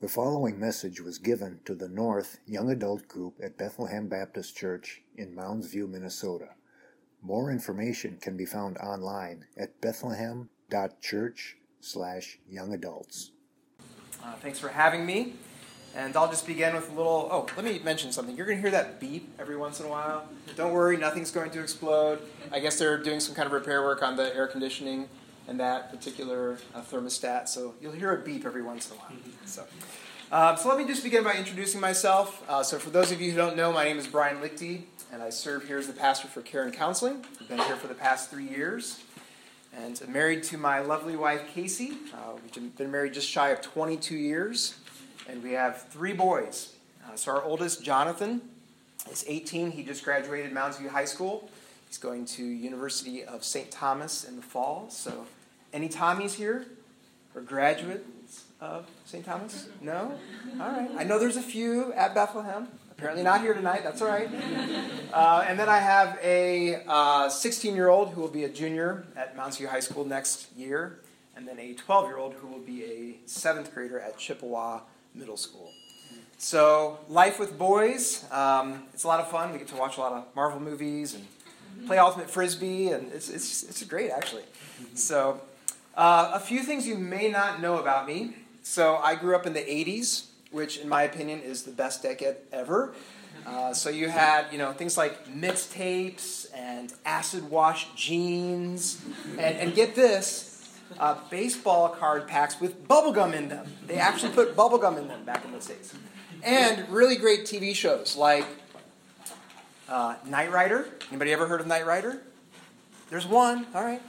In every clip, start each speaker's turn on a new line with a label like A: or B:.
A: The following message was given to the North Young Adult Group at Bethlehem Baptist Church in Mounds View, Minnesota. More information can be found online at bethlehem.church slash young adults.
B: Uh, thanks for having me. And I'll just begin with a little. Oh, let me mention something. You're going to hear that beep every once in a while. Don't worry, nothing's going to explode. I guess they're doing some kind of repair work on the air conditioning and that particular uh, thermostat, so you'll hear a beep every once in a while. So, uh, so let me just begin by introducing myself. Uh, so, for those of you who don't know, my name is Brian Lichty, and I serve here as the pastor for Care and Counseling. I've been here for the past three years, and I'm married to my lovely wife Casey. Uh, we've been married just shy of 22 years and we have three boys. Uh, so our oldest, Jonathan, is 18. He just graduated Mounds View High School. He's going to University of St. Thomas in the fall. So any Tommies here or graduates of St. Thomas? No? All right. I know there's a few at Bethlehem. Apparently not here tonight. That's all right. Uh, and then I have a 16 uh, year old who will be a junior at Mounds View High School next year, and then a 12 year old who will be a seventh grader at Chippewa middle school. So, life with boys, um, it's a lot of fun. We get to watch a lot of Marvel movies and play Ultimate Frisbee, and it's, it's, it's great, actually. So, uh, a few things you may not know about me. So, I grew up in the 80s, which, in my opinion, is the best decade ever. Uh, so you had, you know, things like mixtapes and acid wash jeans, and, and get this, uh, baseball card packs with bubblegum in them. They actually put bubblegum in them back in those days. And really great TV shows like uh, Knight Rider. Anybody ever heard of Knight Rider? There's one, all right.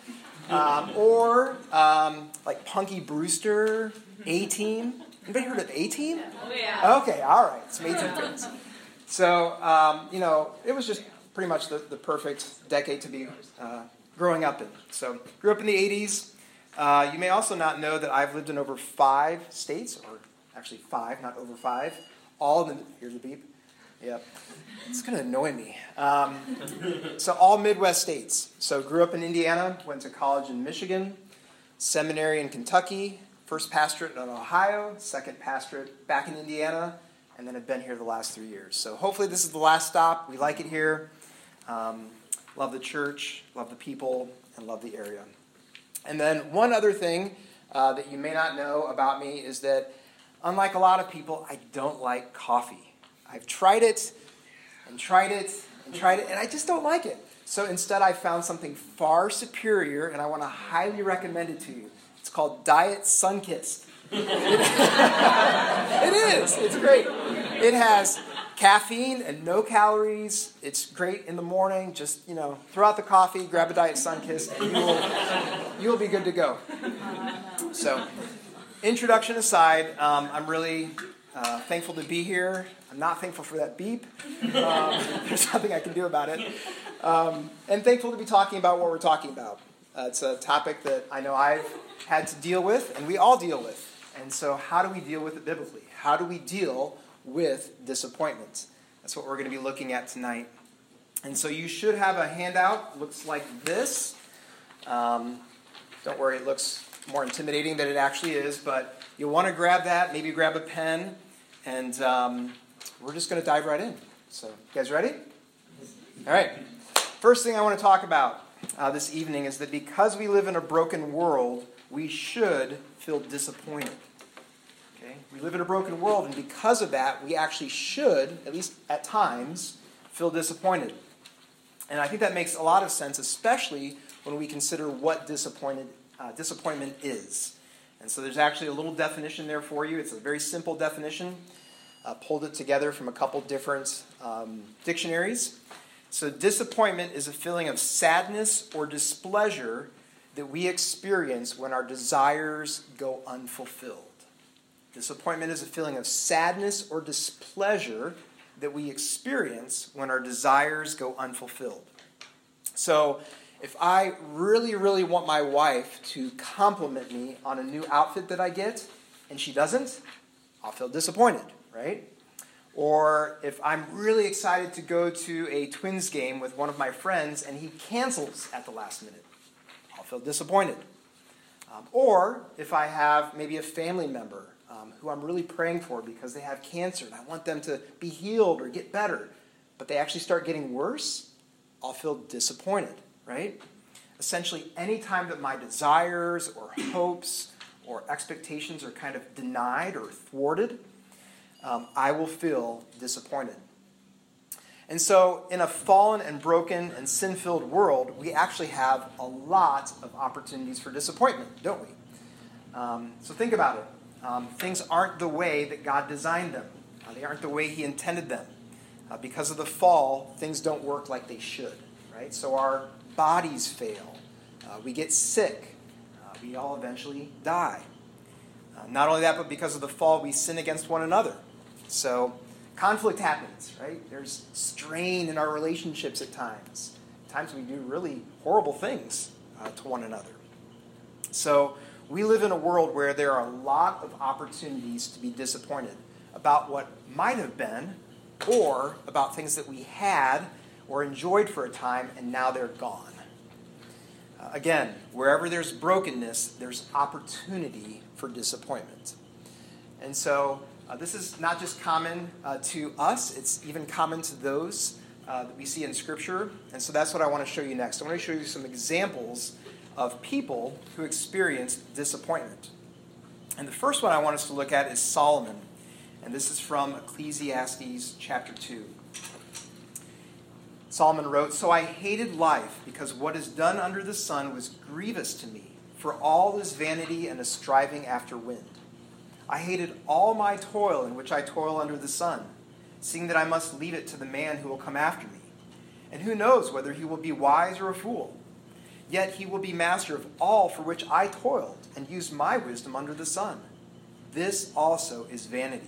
B: Um, or um, like Punky Brewster, A Team. Anybody heard of A Team?
C: Oh, yeah.
B: Okay, all right. Some A Team fans. So, um, you know, it was just pretty much the, the perfect decade to be uh, growing up in. So, grew up in the 80s. Uh, you may also not know that I've lived in over five states, or actually five, not over five. All the here's a beep. Yep, it's going to annoy me. Um, so all Midwest states. So grew up in Indiana, went to college in Michigan, seminary in Kentucky, first pastorate in Ohio, second pastorate back in Indiana, and then have been here the last three years. So hopefully this is the last stop. We like it here. Um, love the church, love the people, and love the area. And then one other thing uh, that you may not know about me is that, unlike a lot of people, I don't like coffee. I've tried it and tried it and tried it, and I just don't like it. So instead, I found something far superior, and I want to highly recommend it to you. It's called Diet Sunkist. it is. It's great. It has caffeine and no calories. It's great in the morning. Just, you know, throw out the coffee, grab a Diet Sunkist, and you will, you will be good to go. So, introduction aside, um, I'm really uh, thankful to be here. I'm not thankful for that beep. Um, there's nothing I can do about it. Um, and thankful to be talking about what we're talking about. Uh, it's a topic that I know I've had to deal with, and we all deal with. And so, how do we deal with it biblically? How do we deal with disappointment. That's what we're going to be looking at tonight. And so you should have a handout. Looks like this. Um, don't worry, it looks more intimidating than it actually is, but you'll want to grab that, maybe grab a pen, and um, we're just going to dive right in. So, you guys ready? All right. First thing I want to talk about uh, this evening is that because we live in a broken world, we should feel disappointed. Okay? We live in a broken world, and because of that, we actually should, at least at times, feel disappointed. And I think that makes a lot of sense, especially when we consider what disappointed, uh, disappointment is. And so there's actually a little definition there for you. It's a very simple definition. Uh, pulled it together from a couple different um, dictionaries. So, disappointment is a feeling of sadness or displeasure that we experience when our desires go unfulfilled. Disappointment is a feeling of sadness or displeasure that we experience when our desires go unfulfilled. So, if I really, really want my wife to compliment me on a new outfit that I get and she doesn't, I'll feel disappointed, right? Or if I'm really excited to go to a Twins game with one of my friends and he cancels at the last minute, I'll feel disappointed. Um, or if I have maybe a family member um, who I'm really praying for because they have cancer and I want them to be healed or get better, but they actually start getting worse, I'll feel disappointed, right? Essentially, anytime that my desires or hopes or expectations are kind of denied or thwarted, um, I will feel disappointed. And so, in a fallen and broken and sin filled world, we actually have a lot of opportunities for disappointment, don't we? Um, so, think about it. Um, things aren't the way that God designed them, uh, they aren't the way He intended them. Uh, because of the fall, things don't work like they should, right? So, our bodies fail, uh, we get sick, uh, we all eventually die. Uh, not only that, but because of the fall, we sin against one another. So, conflict happens, right? There's strain in our relationships at times. At times we do really horrible things uh, to one another. So we live in a world where there are a lot of opportunities to be disappointed about what might have been or about things that we had or enjoyed for a time and now they're gone. Uh, again, wherever there's brokenness, there's opportunity for disappointment. And so uh, this is not just common uh, to us, it's even common to those uh, that we see in Scripture. And so that's what I want to show you next. I want to show you some examples of people who experienced disappointment. And the first one I want us to look at is Solomon. And this is from Ecclesiastes chapter 2. Solomon wrote, So I hated life because what is done under the sun was grievous to me, for all is vanity and a striving after wind. I hated all my toil in which I toil under the sun, seeing that I must leave it to the man who will come after me. And who knows whether he will be wise or a fool? Yet he will be master of all for which I toiled and used my wisdom under the sun. This also is vanity.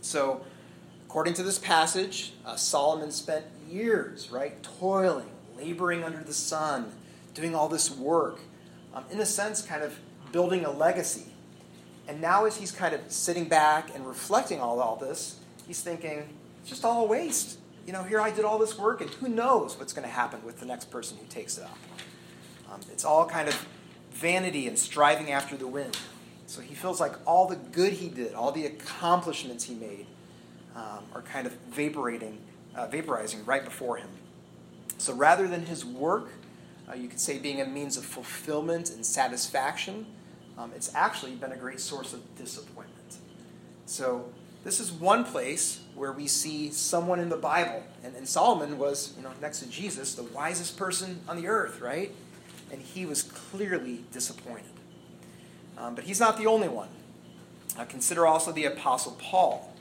B: So, according to this passage, uh, Solomon spent years, right, toiling, laboring under the sun, doing all this work um, in a sense, kind of building a legacy. And now, as he's kind of sitting back and reflecting on all this, he's thinking, it's just all a waste. You know, here I did all this work, and who knows what's going to happen with the next person who takes it up. Um, it's all kind of vanity and striving after the wind. So he feels like all the good he did, all the accomplishments he made, um, are kind of vaporating, uh, vaporizing right before him. So rather than his work uh, you could say being a means of fulfillment and satisfaction, um, it's actually been a great source of disappointment. So, this is one place where we see someone in the Bible. And, and Solomon was, you know, next to Jesus, the wisest person on the earth, right? And he was clearly disappointed. Um, but he's not the only one. Uh, consider also the Apostle Paul.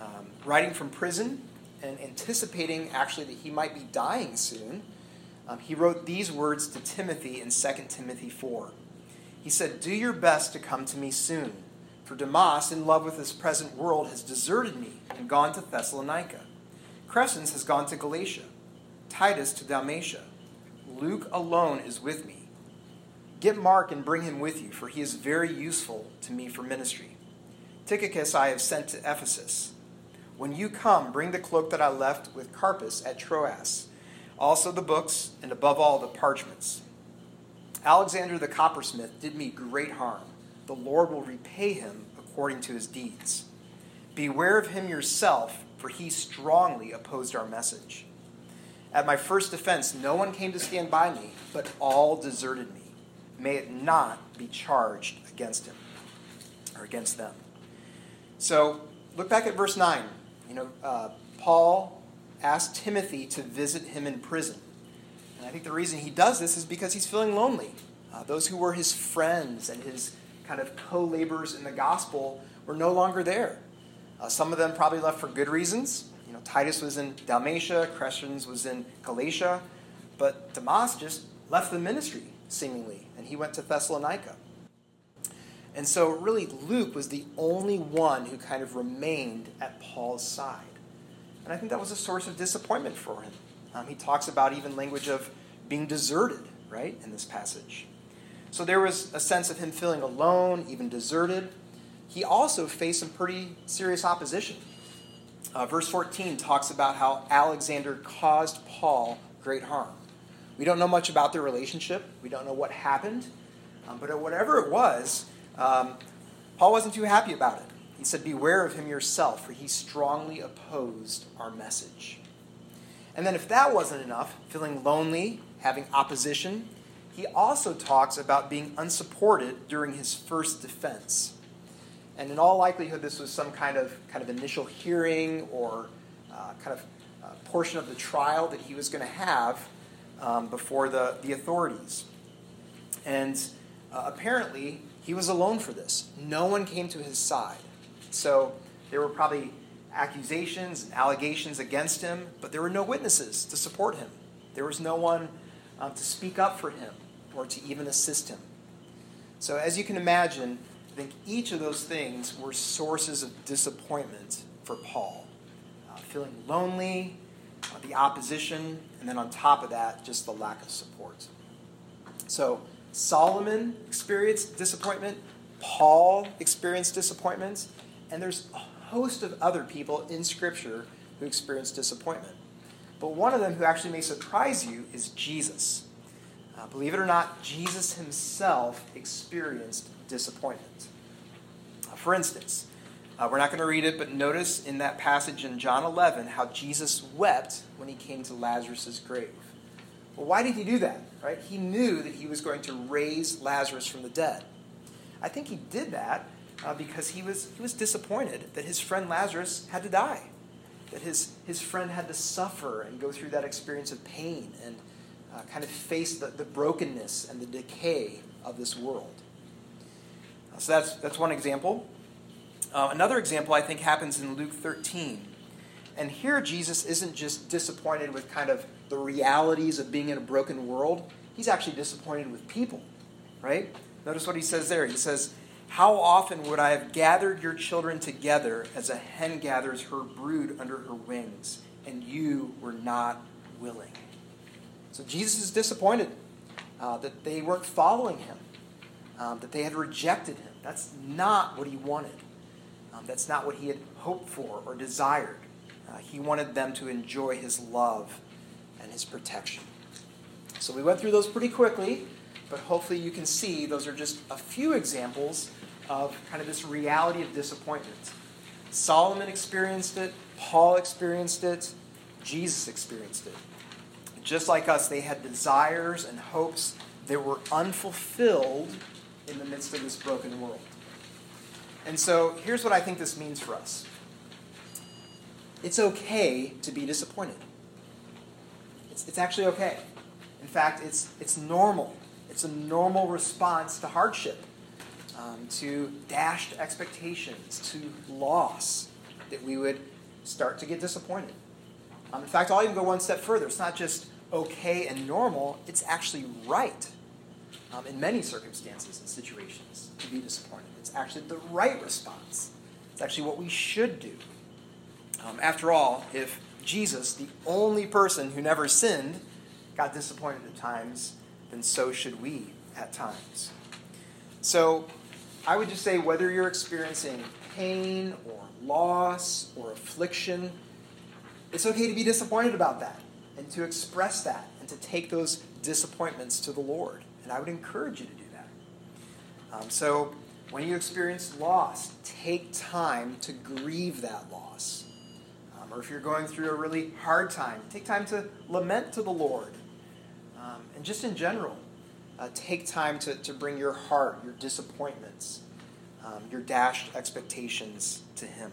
B: Um, writing from prison and anticipating actually that he might be dying soon, um, he wrote these words to Timothy in 2 Timothy 4. He said, Do your best to come to me soon, for Demas, in love with this present world, has deserted me and gone to Thessalonica. Crescens has gone to Galatia, Titus to Dalmatia. Luke alone is with me. Get Mark and bring him with you, for he is very useful to me for ministry. Tychicus I have sent to Ephesus. When you come, bring the cloak that I left with Carpus at Troas also the books, and above all, the parchments. Alexander the coppersmith did me great harm. The Lord will repay him according to his deeds. Beware of him yourself, for he strongly opposed our message. At my first defense, no one came to stand by me, but all deserted me. May it not be charged against him or against them. So look back at verse 9. You know, uh, Paul asked Timothy to visit him in prison. And I think the reason he does this is because he's feeling lonely. Uh, those who were his friends and his kind of co laborers in the gospel were no longer there. Uh, some of them probably left for good reasons. You know, Titus was in Dalmatia, Crescens was in Galatia, but Demas just left the ministry, seemingly, and he went to Thessalonica. And so, really, Luke was the only one who kind of remained at Paul's side. And I think that was a source of disappointment for him. Um, he talks about even language of being deserted, right, in this passage. So there was a sense of him feeling alone, even deserted. He also faced some pretty serious opposition. Uh, verse 14 talks about how Alexander caused Paul great harm. We don't know much about their relationship, we don't know what happened, um, but whatever it was, um, Paul wasn't too happy about it. He said, Beware of him yourself, for he strongly opposed our message. And then, if that wasn't enough, feeling lonely, having opposition, he also talks about being unsupported during his first defense. And in all likelihood, this was some kind of kind of initial hearing or uh, kind of uh, portion of the trial that he was going to have um, before the, the authorities. And uh, apparently, he was alone for this. No one came to his side. So there were probably accusations and allegations against him, but there were no witnesses to support him. There was no one um, to speak up for him or to even assist him. So, as you can imagine, I think each of those things were sources of disappointment for Paul. Uh, feeling lonely, uh, the opposition, and then on top of that, just the lack of support. So, Solomon experienced disappointment, Paul experienced disappointments, and there's a host of other people in Scripture who experienced disappointment. But one of them who actually may surprise you is Jesus. Uh, believe it or not, Jesus himself experienced disappointment. Uh, for instance, uh, we're not going to read it, but notice in that passage in John 11 how Jesus wept when he came to Lazarus' grave. Well, why did he do that? Right? He knew that he was going to raise Lazarus from the dead. I think he did that uh, because he was, he was disappointed that his friend Lazarus had to die, that his, his friend had to suffer and go through that experience of pain and uh, kind of face the, the brokenness and the decay of this world. Uh, so that's, that's one example. Uh, another example, I think, happens in Luke 13. And here, Jesus isn't just disappointed with kind of the realities of being in a broken world, he's actually disappointed with people, right? Notice what he says there. He says, How often would I have gathered your children together as a hen gathers her brood under her wings, and you were not willing? So Jesus is disappointed uh, that they weren't following him, um, that they had rejected him. That's not what he wanted. Um, that's not what he had hoped for or desired. Uh, he wanted them to enjoy his love and his protection. So we went through those pretty quickly, but hopefully you can see those are just a few examples of kind of this reality of disappointment. Solomon experienced it, Paul experienced it, Jesus experienced it. Just like us, they had desires and hopes that were unfulfilled in the midst of this broken world. And so here's what I think this means for us it's okay to be disappointed. It's, it's actually okay. In fact, it's, it's normal. It's a normal response to hardship, um, to dashed expectations, to loss, that we would start to get disappointed. Um, in fact, I'll even go one step further. It's not just okay and normal, it's actually right um, in many circumstances and situations to be disappointed. It's actually the right response. It's actually what we should do. Um, after all, if Jesus, the only person who never sinned, got disappointed at times, then so should we at times. So I would just say whether you're experiencing pain or loss or affliction, it's okay to be disappointed about that and to express that and to take those disappointments to the Lord. And I would encourage you to do that. Um, so when you experience loss, take time to grieve that loss or if you're going through a really hard time, take time to lament to the Lord. Um, and just in general, uh, take time to, to bring your heart, your disappointments, um, your dashed expectations to Him.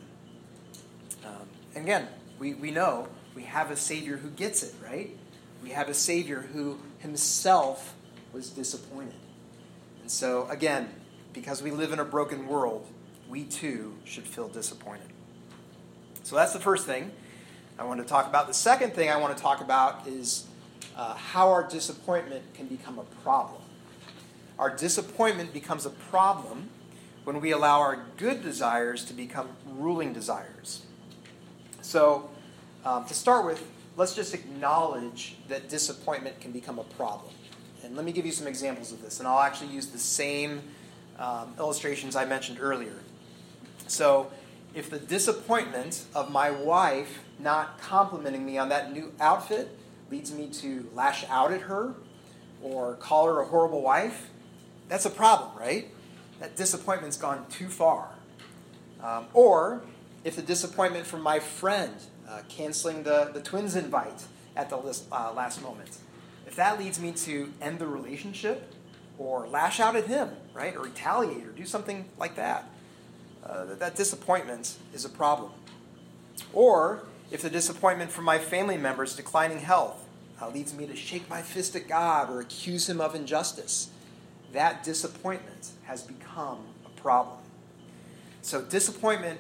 B: Um, and again, we, we know we have a Savior who gets it, right? We have a Savior who Himself was disappointed. And so, again, because we live in a broken world, we too should feel disappointed. So that's the first thing I want to talk about. The second thing I want to talk about is uh, how our disappointment can become a problem. Our disappointment becomes a problem when we allow our good desires to become ruling desires. So, um, to start with, let's just acknowledge that disappointment can become a problem. And let me give you some examples of this. And I'll actually use the same um, illustrations I mentioned earlier. So, if the disappointment of my wife not complimenting me on that new outfit leads me to lash out at her or call her a horrible wife, that's a problem, right? That disappointment's gone too far. Um, or if the disappointment from my friend uh, canceling the, the twins invite at the list, uh, last moment, if that leads me to end the relationship or lash out at him, right, or retaliate or do something like that, uh, that, disappointment is a problem. Or if the disappointment from my family members' declining health uh, leads me to shake my fist at God or accuse him of injustice, that disappointment has become a problem. So, disappointment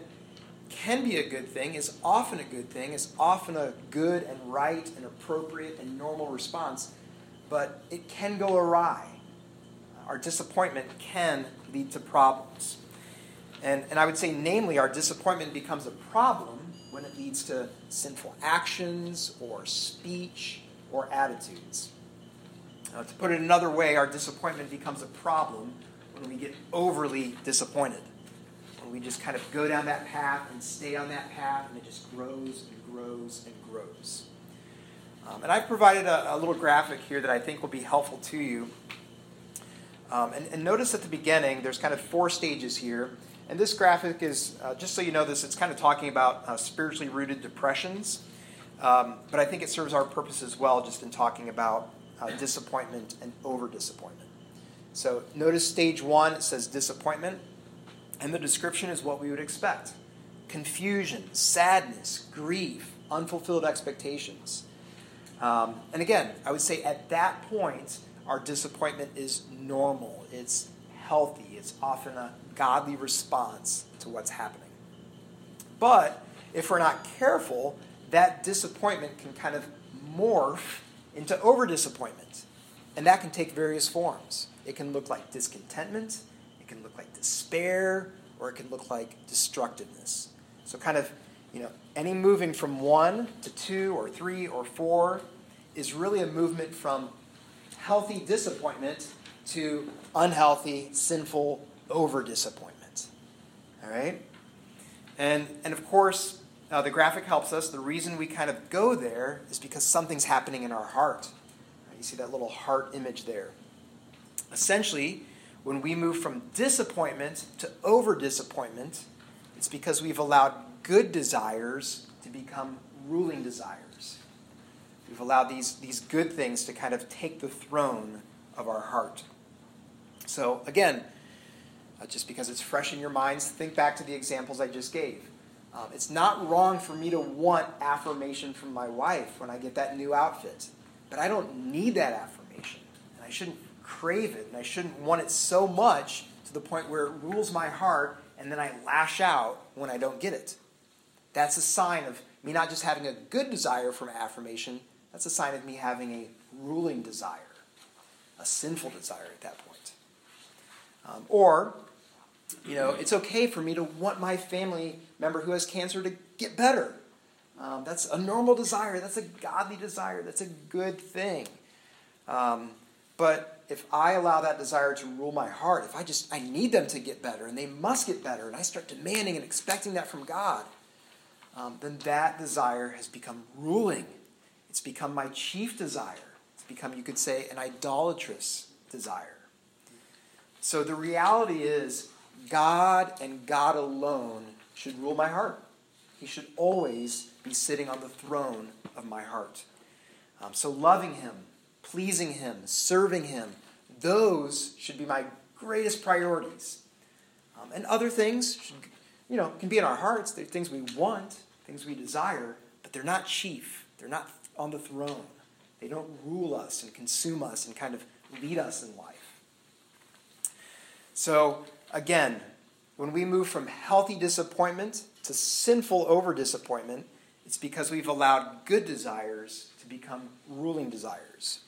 B: can be a good thing, is often a good thing, is often a good and right and appropriate and normal response, but it can go awry. Our disappointment can lead to problems. And, and I would say, namely, our disappointment becomes a problem when it leads to sinful actions or speech or attitudes. Now, to put it another way, our disappointment becomes a problem when we get overly disappointed. When we just kind of go down that path and stay on that path, and it just grows and grows and grows. Um, and I've provided a, a, little graphic here that I think will be helpful to you. Um, and, and, notice at the beginning, there's kind of four stages here. And this graphic is, uh, just so you know this, it's kind of talking about uh, spiritually rooted depressions. Um, but I think it serves our purpose as well, just in talking about uh, disappointment and over disappointment. So notice stage one, it says disappointment, and the description is what we would expect confusion, sadness, grief, unfulfilled expectations. Um, and again, I would say at that point, our disappointment is normal, it's healthy, it's often a godly response to what's happening. But if we're not careful, that disappointment can kind of morph into over disappointment. And that can take various forms. It can look like discontentment, it can look like despair, or it can look like destructiveness. So, kind of, you know, any moving from one to two or three or four is really a movement from healthy disappointment to unhealthy, sinful over disappointment. All right? And, and of course, now, the graphic helps us. The reason we kind of go there is because something's happening in our heart. You see that little heart image there. Essentially, when we move from disappointment to over disappointment, it's because we've allowed good desires to become ruling desires. We've allowed these, these good things to kind of take the throne of our heart. So, again, uh, just because it's fresh in your minds, think back to the examples I just gave. Um, it's not wrong for me to want affirmation from my wife when I get that new outfit, but I don't need that affirmation. And I shouldn't crave it, and I shouldn't want it so much to the point where it rules my heart and then I lash out when I don't get it. That's a sign of me not just having a good desire for affirmation, that's a sign of me having a ruling desire, a sinful desire at that point. Um, or you know, it's okay for me to want my family member who has cancer to get better. Um, that's a normal desire. That's a godly desire. That's a good thing. Um, but if I allow that desire to rule my heart, if I just I need them to get better and they must get better, and I start demanding and expecting that from God, um, then that desire has become ruling. It's become my chief desire. It's become, you could say, an idolatrous desire. So the reality is God and God alone should rule my heart. He should always be sitting on the throne of my heart. Um, so, loving Him, pleasing Him, serving Him, those should be my greatest priorities. Um, and other things, should, you know, can be in our hearts. They're things we want, things we desire, but they're not chief. They're not on the throne. They don't rule us and consume us and kind of lead us in life. So, Again, when we move from healthy disappointment to sinful over disappointment, it's because we've allowed good desires to become ruling desires.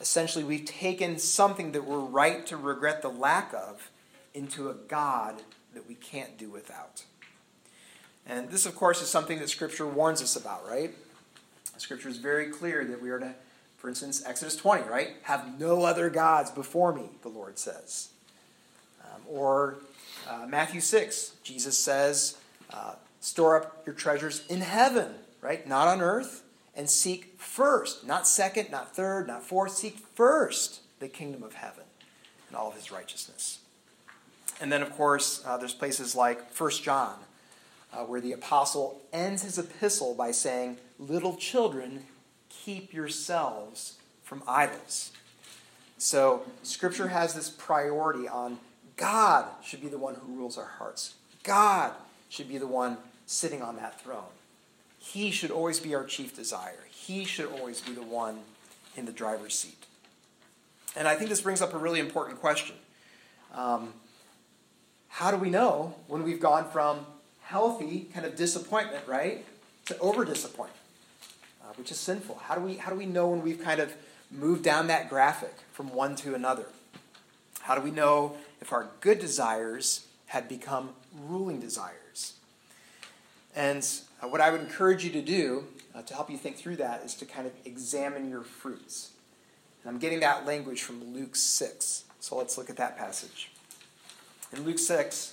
B: Essentially, we've taken something that we're right to regret the lack of, into a God that we can't do without. And this, of course, is something that Scripture warns us about, right? Scripture is very clear that we are to, for instance, Exodus 20, right? Have no other gods before me, the Lord says. Um, or uh, Matthew 6, Jesus says, uh, store up your treasures in heaven, right? Not on earth. And seek first, not second, not third, not fourth, seek first the kingdom of heaven and all of his righteousness. And then, of course, uh, there's places like 1 John, uh, where the apostle ends his epistle by saying, Little children, keep yourselves from idols. So, Scripture has this priority on God should be the one who rules our hearts. God should be the one sitting on that throne. He should always be our chief desire. He should always be the one in the driver's seat. And I think this brings up a really important question. Um, how do we know when we've gone from healthy kind of disappointment, right, to over disappointment, uh, which is sinful? How do we how do we know when we've kind of moved down that graphic from one to another? How do we know if our good desires had become ruling desires? And uh, what I would encourage you to do uh, to help you think through that is to kind of examine your fruits. And I'm getting that language from Luke 6. So let's look at that passage. In Luke 6,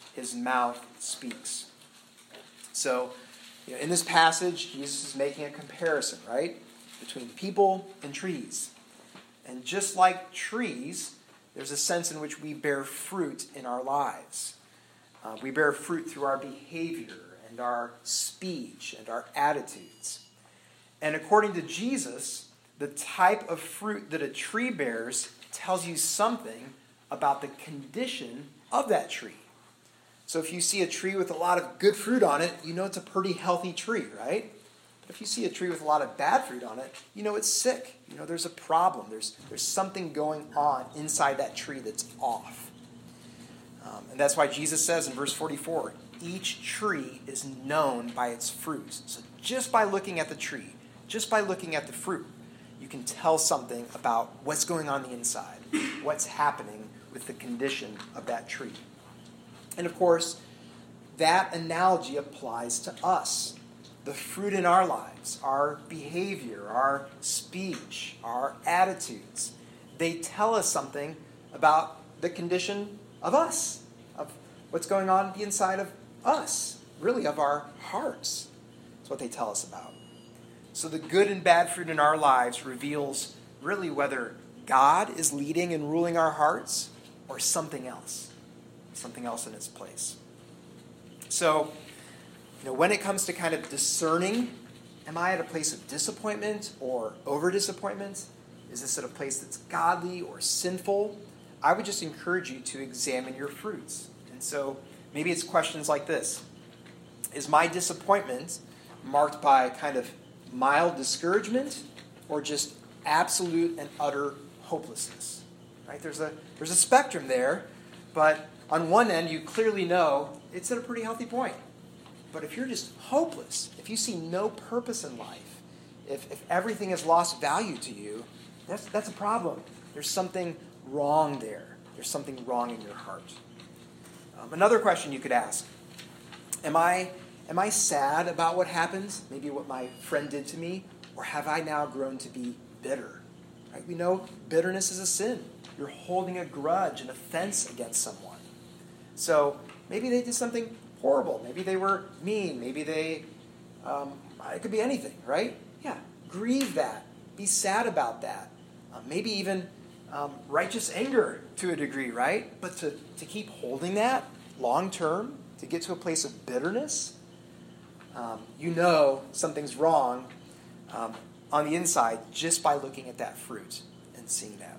B: his mouth speaks. So, you know, in this passage, Jesus is making a comparison, right, between people and trees. And just like trees, there's a sense in which we bear fruit in our lives. Uh, we bear fruit through our behavior and our speech and our attitudes. And according to Jesus, the type of fruit that a tree bears tells you something about the condition of that tree. So if you see a tree with a lot of good fruit on it, you know it's a pretty healthy tree, right? But if you see a tree with a lot of bad fruit on it, you know it's sick. You know there's a problem. There's, there's something going on inside that tree that's off. Um, and that's why Jesus says in verse 44 each tree is known by its fruits. So just by looking at the tree, just by looking at the fruit, you can tell something about what's going on the inside, what's happening with the condition of that tree. And of course, that analogy applies to us. The fruit in our lives, our behavior, our speech, our attitudes, they tell us something about the condition of us, of what's going on the inside of us, really of our hearts. That's what they tell us about. So the good and bad fruit in our lives reveals really whether God is leading and ruling our hearts or something else, something else in its place. So, you know, when it comes to kind of discerning, am I at a place of disappointment or over disappointment? Is this at a place that's godly or sinful? I would just encourage you to examine your fruits. And so, Maybe it's questions like this Is my disappointment marked by kind of mild discouragement or just absolute and utter hopelessness? Right? There's a, there's a spectrum there, but on one end, you clearly know it's at a pretty healthy point. But if you're just hopeless, if you see no purpose in life, if, if everything has lost value to you, that's, that's a problem. There's something wrong there. There's something wrong in your heart. Um, another question you could ask Am I, am I sad about what happens? Maybe what my friend did to me? Or have I now grown to be bitter? Right? We know bitterness is a sin. You're holding a grudge, an offense against someone. So maybe they did something horrible. Maybe they were mean. Maybe they, um, it could be anything, right? Yeah, grieve that. Be sad about that. Uh, maybe even um, righteous anger to a degree, right? But to, to keep holding that long term, to get to a place of bitterness, um, you know something's wrong um, on the inside just by looking at that fruit and seeing that.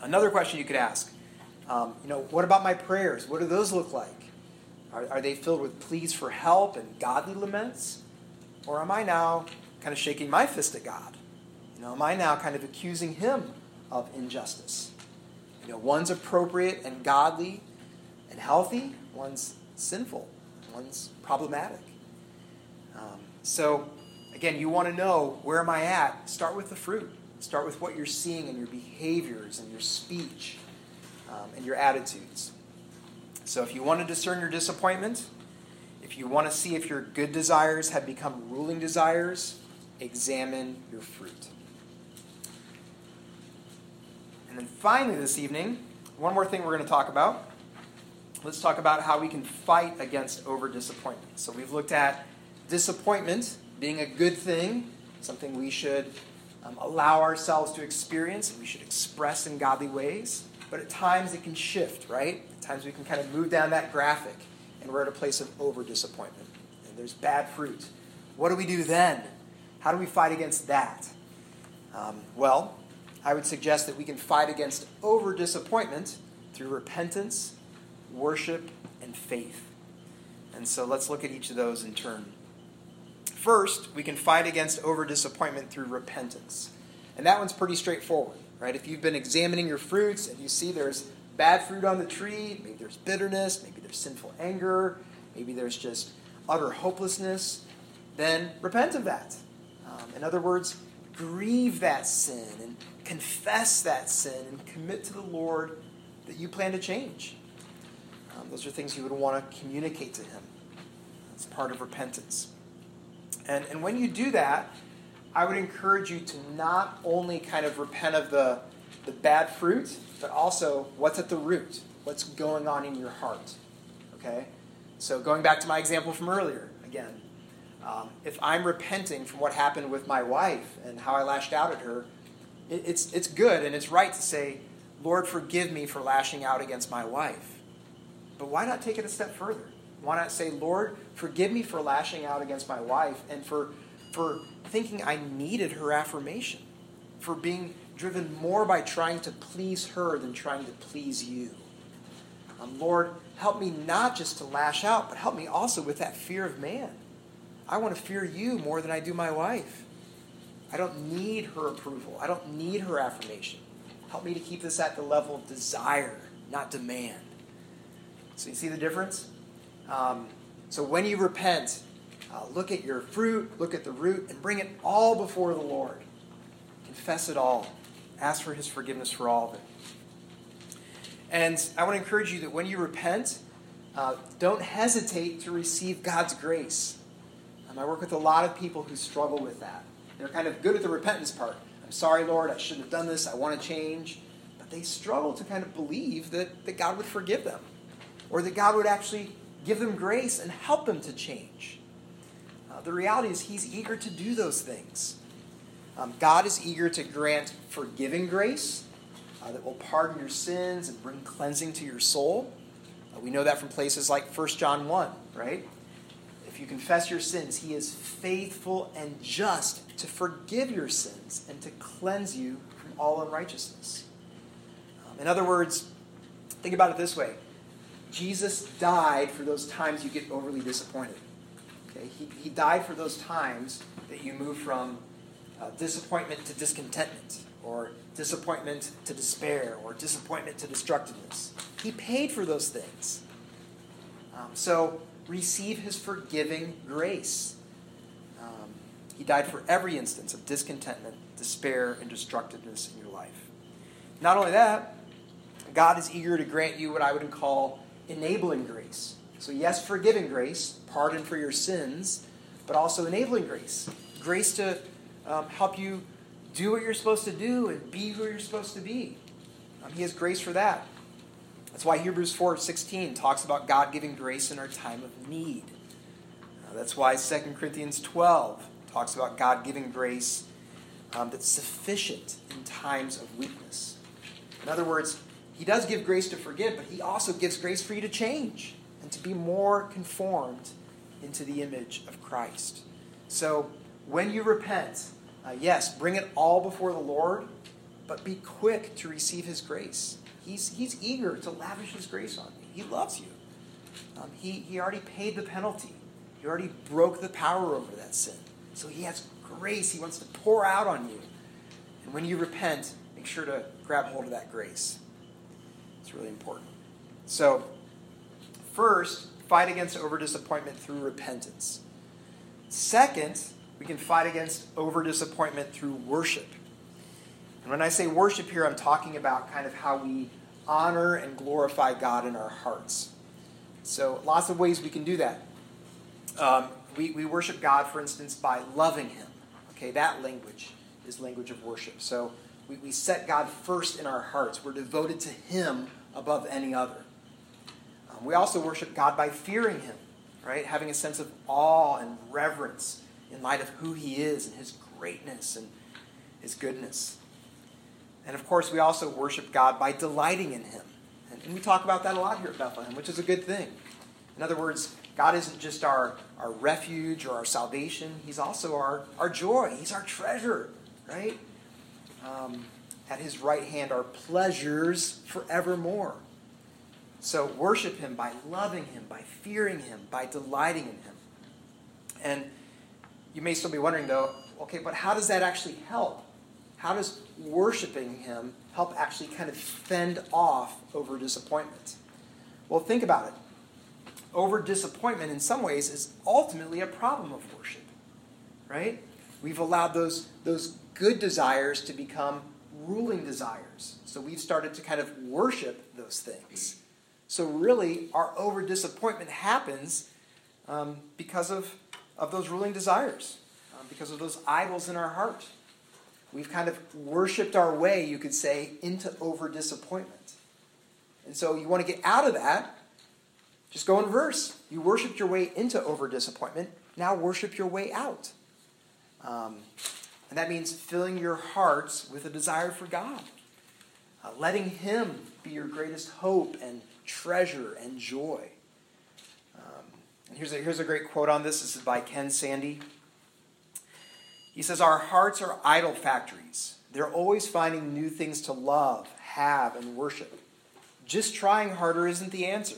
B: Another question you could ask Um, you know, what about my prayers? What do those look like? Are, are they filled with pleas for help and godly laments? Or am I now kind of shaking my fist at God? You know, am I now kind of accusing him of injustice? You know, one's appropriate and godly and healthy, one's sinful, one's problematic. Um, so, again, you want to know where am I at? Start with the fruit. Start with what you're seeing in your behaviors and your speech um, and your attitudes. So, if you want to discern your disappointment, if you want to see if your good desires have become ruling desires, examine your fruit. And then finally, this evening, one more thing we're going to talk about. Let's talk about how we can fight against over disappointment. So, we've looked at disappointment being a good thing, something we should um, allow ourselves to experience and we should express in godly ways. But at times it can shift, right? At times we can kind of move down that graphic and we're at a place of over disappointment. And there's bad fruit. What do we do then? How do we fight against that? Um, well, I would suggest that we can fight against over disappointment through repentance, worship, and faith. And so let's look at each of those in turn. First, we can fight against over disappointment through repentance. And that one's pretty straightforward, right? If you've been examining your fruits and you see there's bad fruit on the tree, maybe there's bitterness, maybe there's sinful anger, maybe there's just utter hopelessness, then repent of that. Um, in other words, grieve that sin and confess that sin and commit to the Lord that you plan to change. Um, those are things you would want to communicate to Him. That's part of repentance. And, and when you do that, I would encourage you to not only kind of repent of the, the bad fruit, but also what's at the root, what's going on in your heart. Okay? So going back to my example from earlier, again, um, if I'm repenting from what happened with my wife and how I lashed out at her, it, it's, it's good and it's right to say, Lord, forgive me for lashing out against my wife. But why not take it a step further? Why not say, Lord, forgive me for lashing out against my wife and for, for thinking I needed her affirmation, for being driven more by trying to please her than trying to please you. Um, Lord, help me not just to lash out, but help me also with that fear of man. I want to fear you more than I do my wife. I don't need her approval. I don't need her affirmation. Help me to keep this at the level of desire, not demand. So you see the difference? Um, so when you repent, uh, look at your fruit, look at the root, and bring it all before the Lord. Confess it all. Ask for His forgiveness for all of it. And I want to encourage you that when you repent, uh, don't hesitate to receive God's grace. Um, I work with a lot of people who struggle with that. They're kind of good at the repentance part. I'm sorry, Lord, I shouldn't have done this, I want to change. But they struggle to kind of believe that, that God would forgive them or that God would actually give them grace and help them to change. The reality is, He's eager to do those things. Um, God is eager to grant forgiving grace uh, that will pardon your sins and bring cleansing to your soul. Uh, we know that from places like 1 John 1, right? If you confess your sins, He is faithful and just to forgive your sins and to cleanse you from all unrighteousness. Um, in other words, think about it this way Jesus died for those times you get overly disappointed. Okay? He, he died for those times that you move from uh, disappointment to discontentment, or disappointment to despair, or disappointment to destructiveness. He paid for those things. Um, so receive his forgiving grace. Um, he died for every instance of discontentment, despair, and destructiveness in your life. Not only that, God is eager to grant you what I would call enabling grace. So, yes, forgiving grace, pardon for your sins, but also enabling grace. Grace to um, help you do what you're supposed to do and be who you're supposed to be. Um, he has grace for that. That's why Hebrews 4:16 talks about God giving grace in our time of need. Uh, that's why 2 Corinthians 12 talks about God giving grace um, that's sufficient in times of weakness. In other words, he does give grace to forgive, but He also gives grace for you to change and to be more conformed into the image of Christ. So when you repent, uh, yes, bring it all before the Lord, but be quick to receive His grace. He's, he's eager to lavish his grace on you. He loves you. Um, he, he already paid the penalty. He already broke the power over that sin. So he has grace he wants to pour out on you. And when you repent, make sure to grab hold of that grace. It's really important. So, first, fight against over disappointment through repentance. Second, we can fight against over disappointment through worship. And when I say worship here, I'm talking about kind of how we honor and glorify God in our hearts. So, lots of ways we can do that. Um, we, we worship God, for instance, by loving Him. Okay, that language is language of worship. So, we, we set God first in our hearts. We're devoted to Him above any other. We also worship God by fearing Him, right? Having a sense of awe and reverence in light of who He is and His greatness and His goodness. And of course, we also worship God by delighting in Him. And we talk about that a lot here at Bethlehem, which is a good thing. In other words, God isn't just our, our refuge or our salvation, He's also our, our joy. He's our treasure, right? Um, at His right hand are pleasures forevermore. So worship Him by loving Him, by fearing Him, by delighting in Him. And you may still be wondering, though, okay, but how does that actually help? How does worshiping Him help actually kind of fend off over disappointment? Well, think about it. Over disappointment, in some ways, is ultimately a problem of worship, right? We've allowed those, those good desires to become ruling desires. So we've started to kind of worship those things. So, really, our over disappointment happens um, because of, of those ruling desires, um, because of those idols in our heart. We've kind of worshiped our way, you could say, into over disappointment. And so you want to get out of that, just go in verse. You worshiped your way into over disappointment, now worship your way out. Um, and that means filling your hearts with a desire for God, uh, letting Him be your greatest hope and treasure and joy. Um, and here's a, here's a great quote on this. This is by Ken Sande. He says, Our hearts are idol factories. They're always finding new things to love, have, and worship. Just trying harder isn't the answer.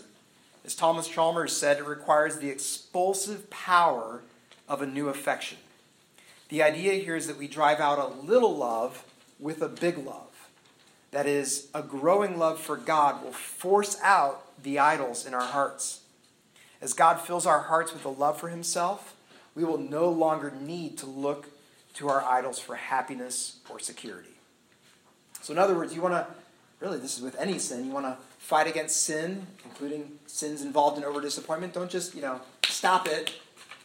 B: As Thomas Chalmers said, it requires the expulsive power of a new affection. The idea here is that we drive out a little love with a big love. That is, a growing love for God will force out the idols in our hearts. As God fills our hearts with a love for Himself, we will no longer need to look to our idols for happiness or security. So, in other words, you want to, really, this is with any sin, you want to fight against sin, including sins involved in over disappointment. Don't just, you know, stop it,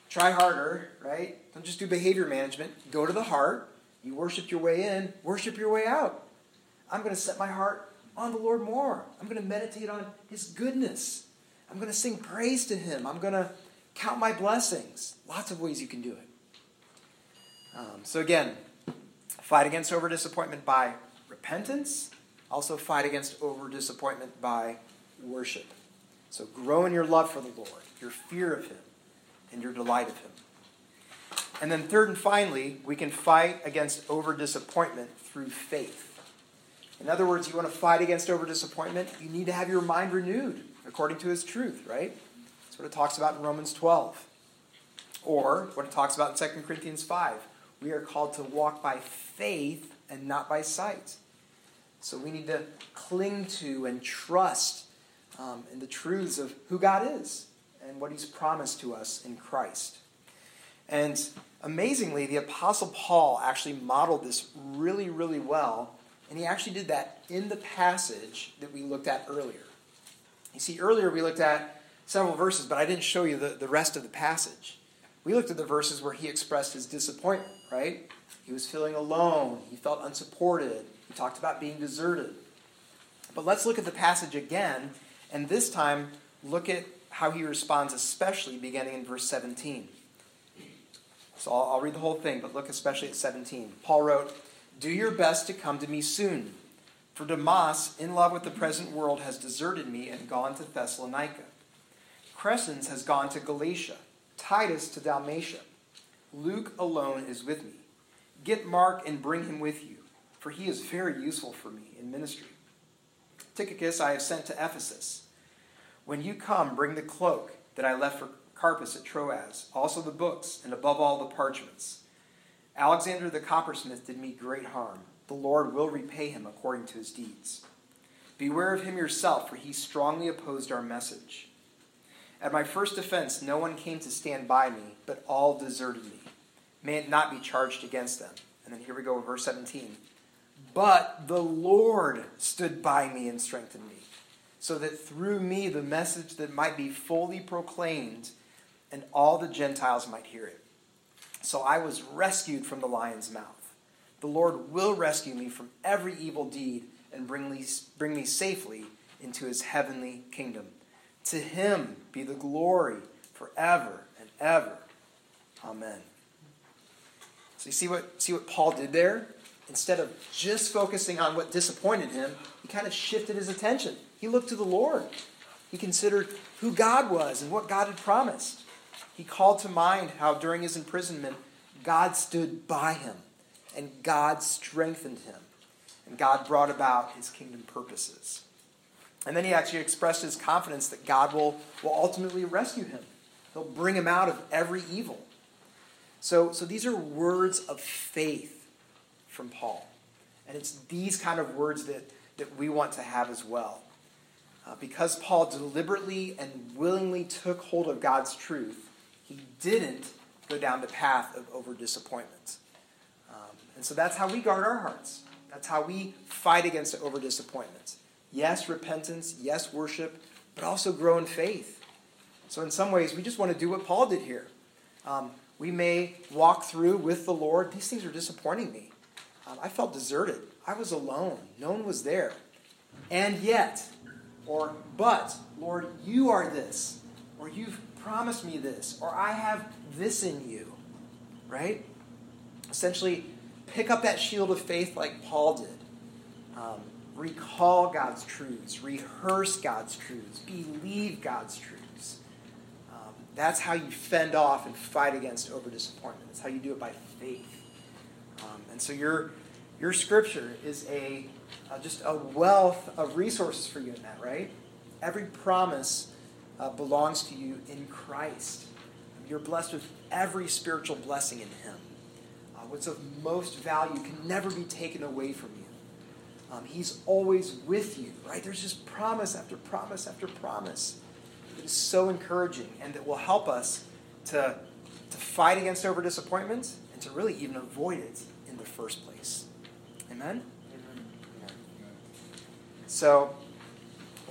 B: try harder, right? Don't just do behavior management. Go to the heart. You worship your way in, worship your way out. I'm going to set my heart on the Lord more. I'm going to meditate on His goodness. I'm going to sing praise to Him. I'm going to count my blessings. Lots of ways you can do it. Um, so, again, fight against over disappointment by repentance. Also, fight against over disappointment by worship. So, grow in your love for the Lord, your fear of Him, and your delight of Him. And then, third and finally, we can fight against over disappointment through faith. In other words, you want to fight against over disappointment, you need to have your mind renewed according to His truth, right? That's what it talks about in Romans 12. Or what it talks about in 2 Corinthians 5 we are called to walk by faith and not by sight. So we need to cling to and trust um, in the truths of who God is and what He's promised to us in Christ. And amazingly, the Apostle Paul actually modeled this really, really well. And he actually did that in the passage that we looked at earlier. You see, earlier we looked at several verses, but I didn't show you the, the rest of the passage. We looked at the verses where he expressed his disappointment, right? He was feeling alone. He felt unsupported. He talked about being deserted. But let's look at the passage again, and this time look at how he responds, especially beginning in verse 17. So I'll, I'll read the whole thing, but look especially at 17. Paul wrote, Do your best to come to me soon, for Demas, in love with the present world, has deserted me and gone to Thessalonica. Crescens has gone to Galatia Titus to Dalmatia. Luke alone is with me. Get Mark and bring him with you, for he is very useful for me in ministry. Tychicus I have sent to Ephesus. When you come, bring the cloak that I left for Carpus at Troas, also the books, and above all the parchments. Alexander the coppersmith did me great harm. The Lord will repay him according to his deeds. Beware of him yourself, for he strongly opposed our message. At my first offense, no one came to stand by me, but all deserted me. May it not be charged against them. And then here we go, verse 17. But the Lord stood by me and strengthened me, so that through me the message that might be fully proclaimed and all the Gentiles might hear it. So I was rescued from the lion's mouth. The Lord will rescue me from every evil deed and bring me, bring me safely into his heavenly kingdom. To him be the glory forever and ever. Amen. So you see what, see what Paul did there? Instead of just focusing on what disappointed him, he kind of shifted his attention. He looked to the Lord. He considered who God was and what God had promised. He called to mind how during his imprisonment, God stood by him and God strengthened him and God brought about his kingdom purposes. And then he actually expressed his confidence that God will, will ultimately rescue him. He'll bring him out of every evil. So, so these are words of faith from Paul. And it's these kind of words that, that we want to have as well. Uh, because Paul deliberately and willingly took hold of God's truth, he didn't go down the path of over disappointment. Um, and so that's how we guard our hearts. That's how we fight against over disappointment. Yes, repentance. Yes, worship. But also grow in faith. So, in some ways, we just want to do what Paul did here. Um, we may walk through with the Lord. These things are disappointing me. Um, I felt deserted. I was alone. No one was there. And yet, or but, Lord, you are this, or you've promised me this, or I have this in you. Right? Essentially, pick up that shield of faith like Paul did. Um, recall God's truths, rehearse God's truths, believe God's truths. Um, that's how you fend off and fight against over disappointment. That's how you do it by faith. Um, and so your your scripture is a uh, just a wealth of resources for you in that, right? Every promise uh, belongs to you in Christ. You're blessed with every spiritual blessing in Him what's of most value can never be taken away from you. Um, he's always with you, right? There's just promise after promise after promise that is so encouraging and that will help us to, to fight against over disappointment and to really even avoid it in the first place. Amen? Amen. So,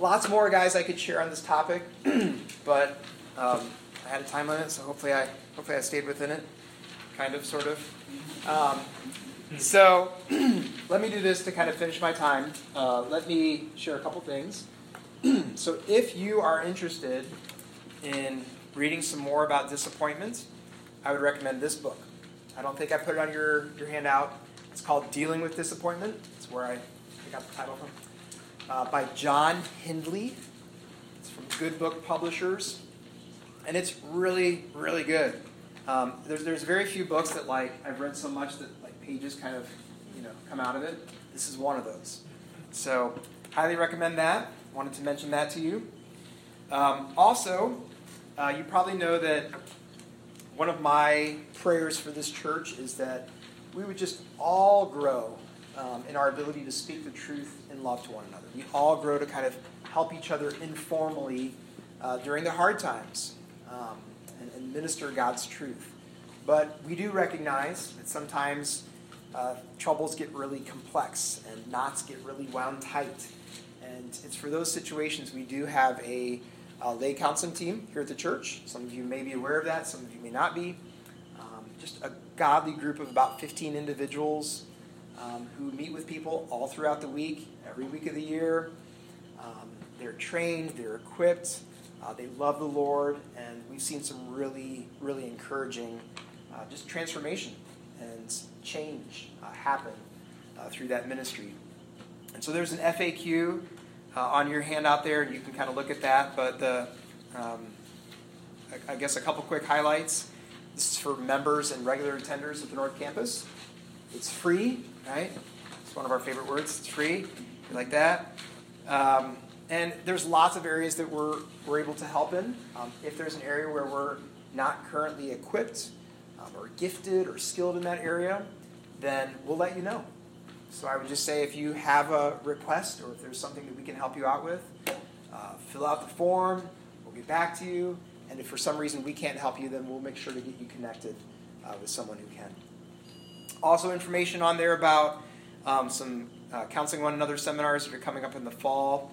B: lots more, guys, I could share on this topic, but um, I had a time limit, so hopefully I hopefully I stayed within it, kind of, sort of. Um, so let me do this to kind of finish my time. Uh, let me share a couple things. so if you are interested in reading some more about disappointment, I would recommend this book. I don't think I put it on your, your handout. It's called Dealing with Disappointment. It's where I, I got the title from. Uh, by John Hindley. It's from Good Book Publishers. And it's really, really good. Um, there's, there's very few books that like I've read so much that like pages kind of you know come out of it. This is one of those. So highly recommend that. Wanted to mention that to you. Um, also, uh, you probably know that one of my prayers for this church is that we would just all grow um, in our ability to speak the truth in love to one another. We all grow to kind of help each other informally uh, during the hard times. Um, and, and minister God's truth. But we do recognize that sometimes uh, troubles get really complex and knots get really wound tight. And it's for those situations we do have a, a lay counseling team here at the church. Some of you may be aware of that, some of you may not be. Um, just a godly group of about 15 individuals um, who meet with people all throughout the week, every week of the year. Um, they're trained, they're equipped, uh, they love the Lord, and we've seen some really, really encouraging uh, just transformation and change uh, happen uh, through that ministry. And so there's an FAQ uh, on your handout there, and you can kind of look at that. But the, um, I, I guess a couple quick highlights. This is for members and regular attenders at the North Campus. It's free, right? It's one of our favorite words. It's free. You like that? Um, and there's lots of areas that we're, we're able to help in. Um, if there's an area where we're not currently equipped um, or gifted or skilled in that area, then we'll let you know. So I would just say if you have a request or if there's something that we can help you out with, uh, fill out the form, we'll get back to you. And if for some reason we can't help you, then we'll make sure to get you connected uh, with someone who can. Also, information on there about um, some uh, Counseling One Another seminars that are coming up in the fall.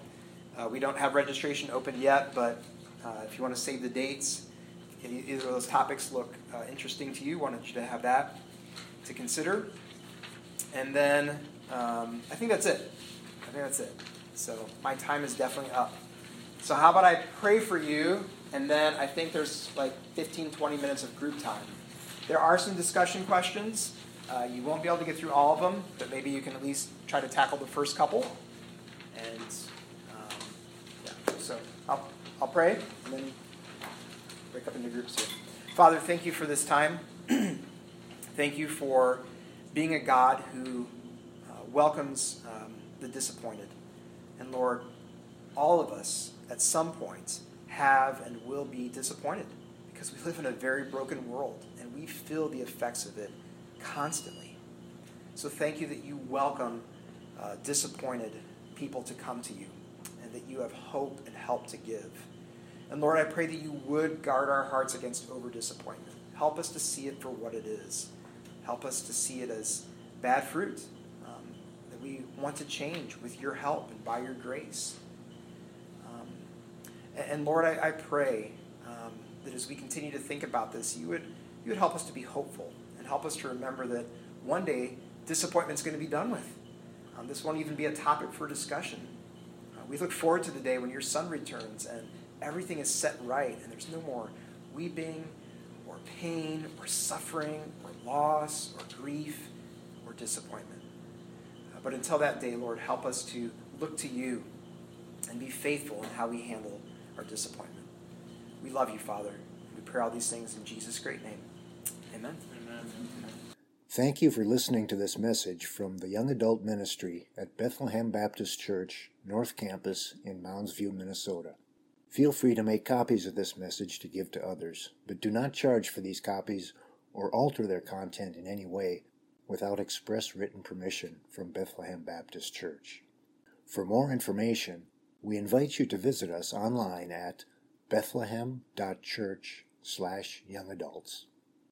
B: Uh, we don't have registration open yet, but uh, if you want to save the dates, if either of those topics look uh, interesting to you, wanted you to have that to consider. And then um, I think that's it. I think that's it. So my time is definitely up. So how about I pray for you, and then I think there's like 15, 20 minutes of group time. There are some discussion questions. Uh, you won't be able to get through all of them, but maybe you can at least try to tackle the first couple. And um, yeah, so I'll, I'll pray and then break up into groups here. Father, thank you for this time. thank you for being a God who uh, welcomes um, the disappointed. And Lord, all of us at some point have and will be disappointed because we live in a very broken world and we feel the effects of it constantly. So thank you that you welcome uh, disappointed people to come to you and that you have hope and help to give. And Lord, I pray that you would guard our hearts against over disappointment. Help us to see it for what it is. Help us to see it as bad fruit um, that we want to change with your help and by your grace. Um, and, and, Lord, I, I pray um, that as we continue to think about this, you would, you would help us to be hopeful help us to remember that one day disappointment is going to be done with. Um, this won't even be a topic for discussion. Uh, we look forward to the day when your son returns and everything is set right and there's no more weeping or pain or suffering or loss or grief or disappointment. Uh, but until that day, Lord, help us to look to you and be faithful in how we handle our disappointment. We love you, Father. We pray all these things in Jesus' great name. Amen.
A: Thank you for listening to this message from the Young Adult Ministry at Bethlehem Baptist Church, North Campus in Mounds View, Minnesota. Feel free to make copies of this message to give to others, but do not charge for these copies or alter their content in any way without express written permission from Bethlehem Baptist Church. For more information, we invite you to visit us online at bethlehem.church slash young adults.